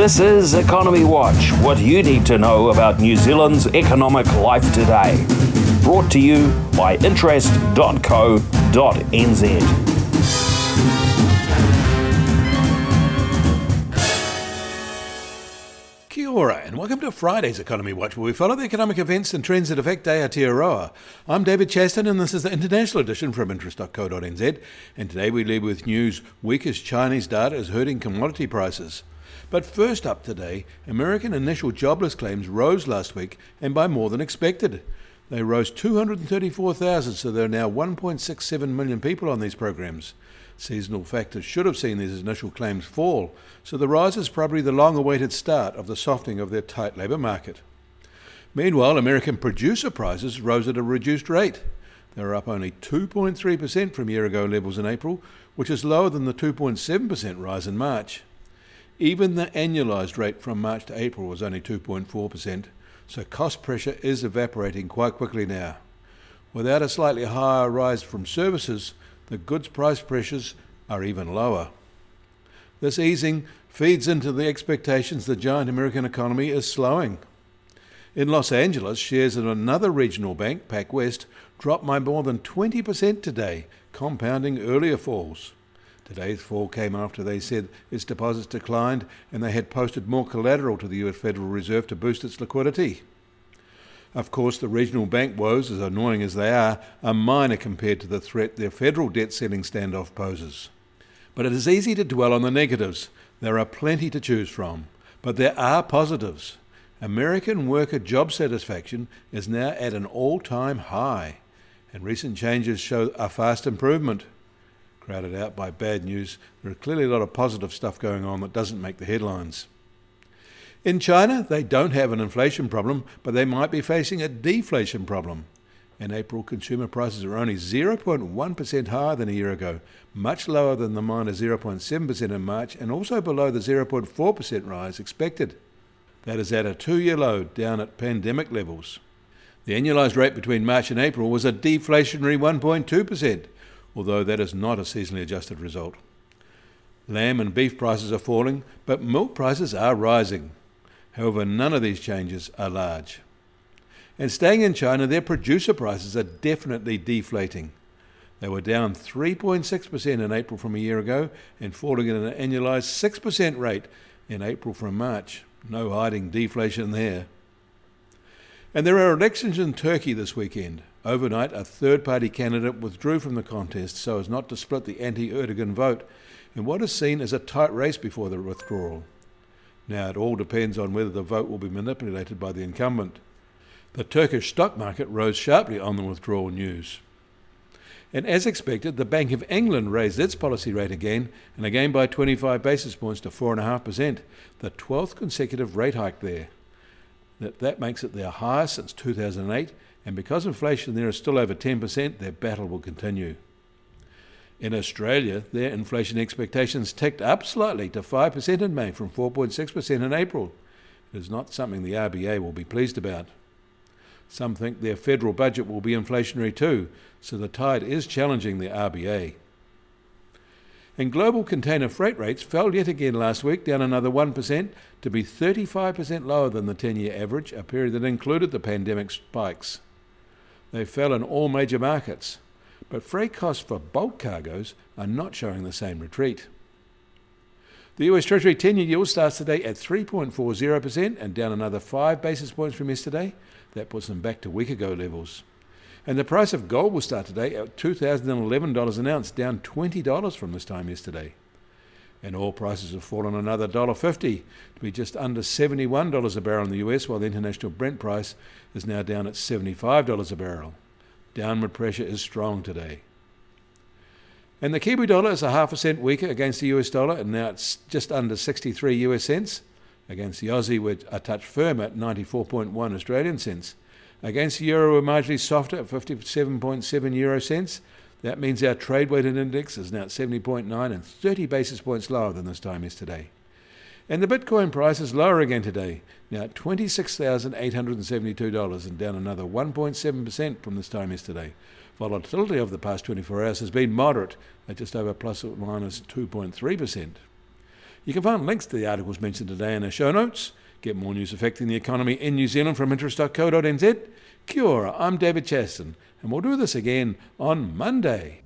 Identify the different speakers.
Speaker 1: This is Economy Watch, what you need to know about New Zealand's economic life today. Brought to you by interest.co.nz.
Speaker 2: Kia ora, and welcome to Friday's Economy Watch, where we follow the economic events and trends that affect Aotearoa. I'm David Chaston, and this is the international edition from interest.co.nz. And today we lead with news weakest Chinese data is hurting commodity prices. But first up today, American initial jobless claims rose last week and by more than expected. They rose 234,000, so there are now 1.67 million people on these programs. Seasonal factors should have seen these initial claims fall, so the rise is probably the long awaited start of the softening of their tight labour market. Meanwhile, American producer prices rose at a reduced rate. They were up only 2.3% from year ago levels in April, which is lower than the 2.7% rise in March. Even the annualised rate from March to April was only 2.4%, so cost pressure is evaporating quite quickly now. Without a slightly higher rise from services, the goods price pressures are even lower. This easing feeds into the expectations the giant American economy is slowing. In Los Angeles, shares in another regional bank, PacWest, dropped by more than 20% today, compounding earlier falls. Today's fall came after they said its deposits declined and they had posted more collateral to the US Federal Reserve to boost its liquidity. Of course, the regional bank woes, as annoying as they are, are minor compared to the threat their federal debt ceiling standoff poses. But it is easy to dwell on the negatives. There are plenty to choose from. But there are positives. American worker job satisfaction is now at an all time high, and recent changes show a fast improvement crowded out by bad news, there are clearly a lot of positive stuff going on that doesn't make the headlines. In China, they don't have an inflation problem, but they might be facing a deflation problem. In April, consumer prices are only 0.1% higher than a year ago, much lower than the minus 0.7% in March, and also below the 0.4% rise expected. That is at a two year low, down at pandemic levels. The annualised rate between March and April was a deflationary 1.2%, although that is not a seasonally adjusted result. Lamb and beef prices are falling, but milk prices are rising. However, none of these changes are large. And staying in China, their producer prices are definitely deflating. They were down 3.6% in April from a year ago and falling at an annualized 6% rate in April from March. No hiding deflation there. And there are elections in Turkey this weekend. Overnight, a third party candidate withdrew from the contest so as not to split the anti Erdogan vote in what is seen as a tight race before the withdrawal. Now, it all depends on whether the vote will be manipulated by the incumbent. The Turkish stock market rose sharply on the withdrawal news. And as expected, the Bank of England raised its policy rate again, and again by 25 basis points to 4.5%, the 12th consecutive rate hike there. That, that makes it their highest since 2008 and because inflation there is still over 10%, their battle will continue. In Australia, their inflation expectations ticked up slightly to 5% in May from 4.6% in April. It is not something the RBA will be pleased about. Some think their federal budget will be inflationary too, so the tide is challenging the RBA. And global container freight rates fell yet again last week, down another 1% to be 35% lower than the 10 year average, a period that included the pandemic spikes. They fell in all major markets, but freight costs for bulk cargoes are not showing the same retreat. The US Treasury 10 year yield starts today at 3.40% and down another 5 basis points from yesterday. That puts them back to week ago levels. And the price of gold will start today at $2,011 an ounce, down $20 from this time yesterday. And oil prices have fallen another $1.50 to be just under $71 a barrel in the US, while the international Brent price is now down at $75 a barrel. Downward pressure is strong today. And the Kiwi dollar is a half a cent weaker against the US dollar, and now it's just under 63 US cents. Against the Aussie, we're a touch firmer at 94.1 Australian cents. Against the euro, we're marginally softer at 57.7 euro cents. That means our trade weighted index is now at 70.9 and 30 basis points lower than this time yesterday. And the Bitcoin price is lower again today, now at $26,872 and down another 1.7% from this time yesterday. Volatility over the past 24 hours has been moderate at just over plus or minus 2.3%. You can find links to the articles mentioned today in our show notes. Get more news affecting the economy in New Zealand from interest.co.nz. Kia ora, I'm David Chaston, and we'll do this again on Monday.